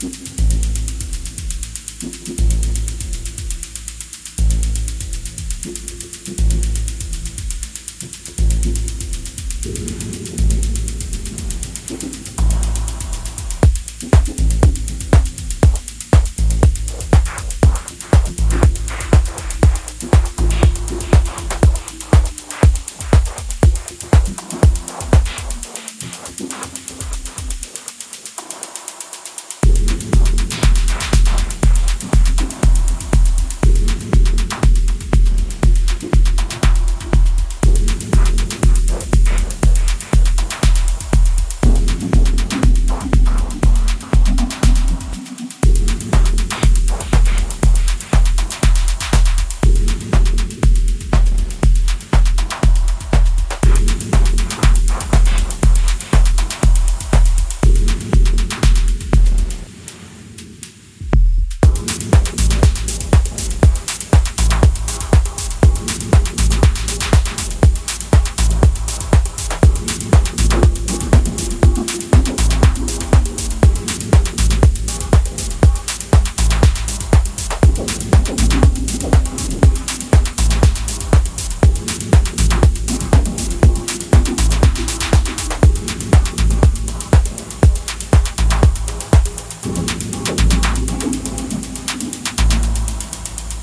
Thank you.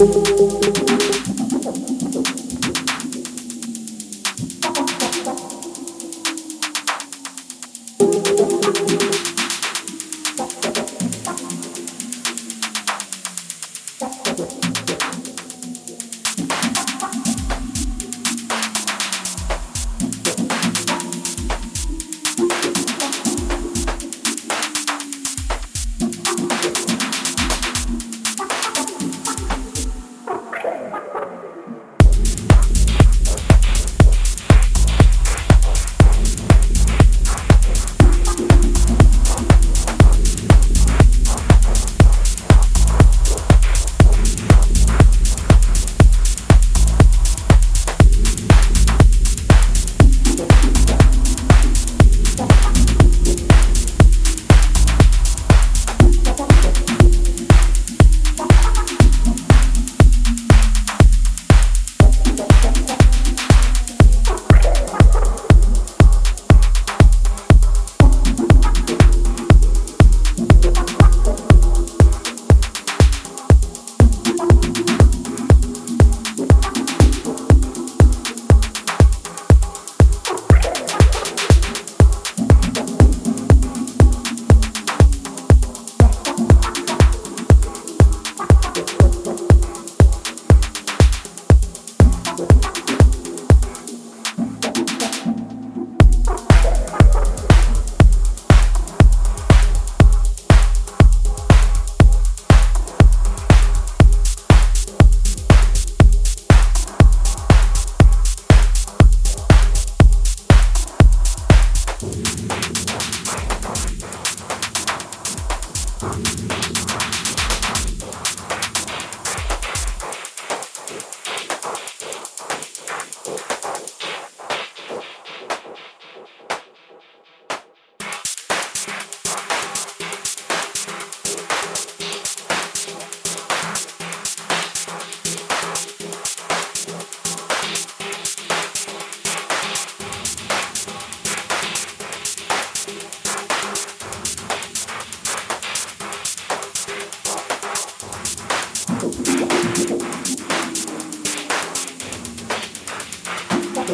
Música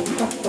poquito.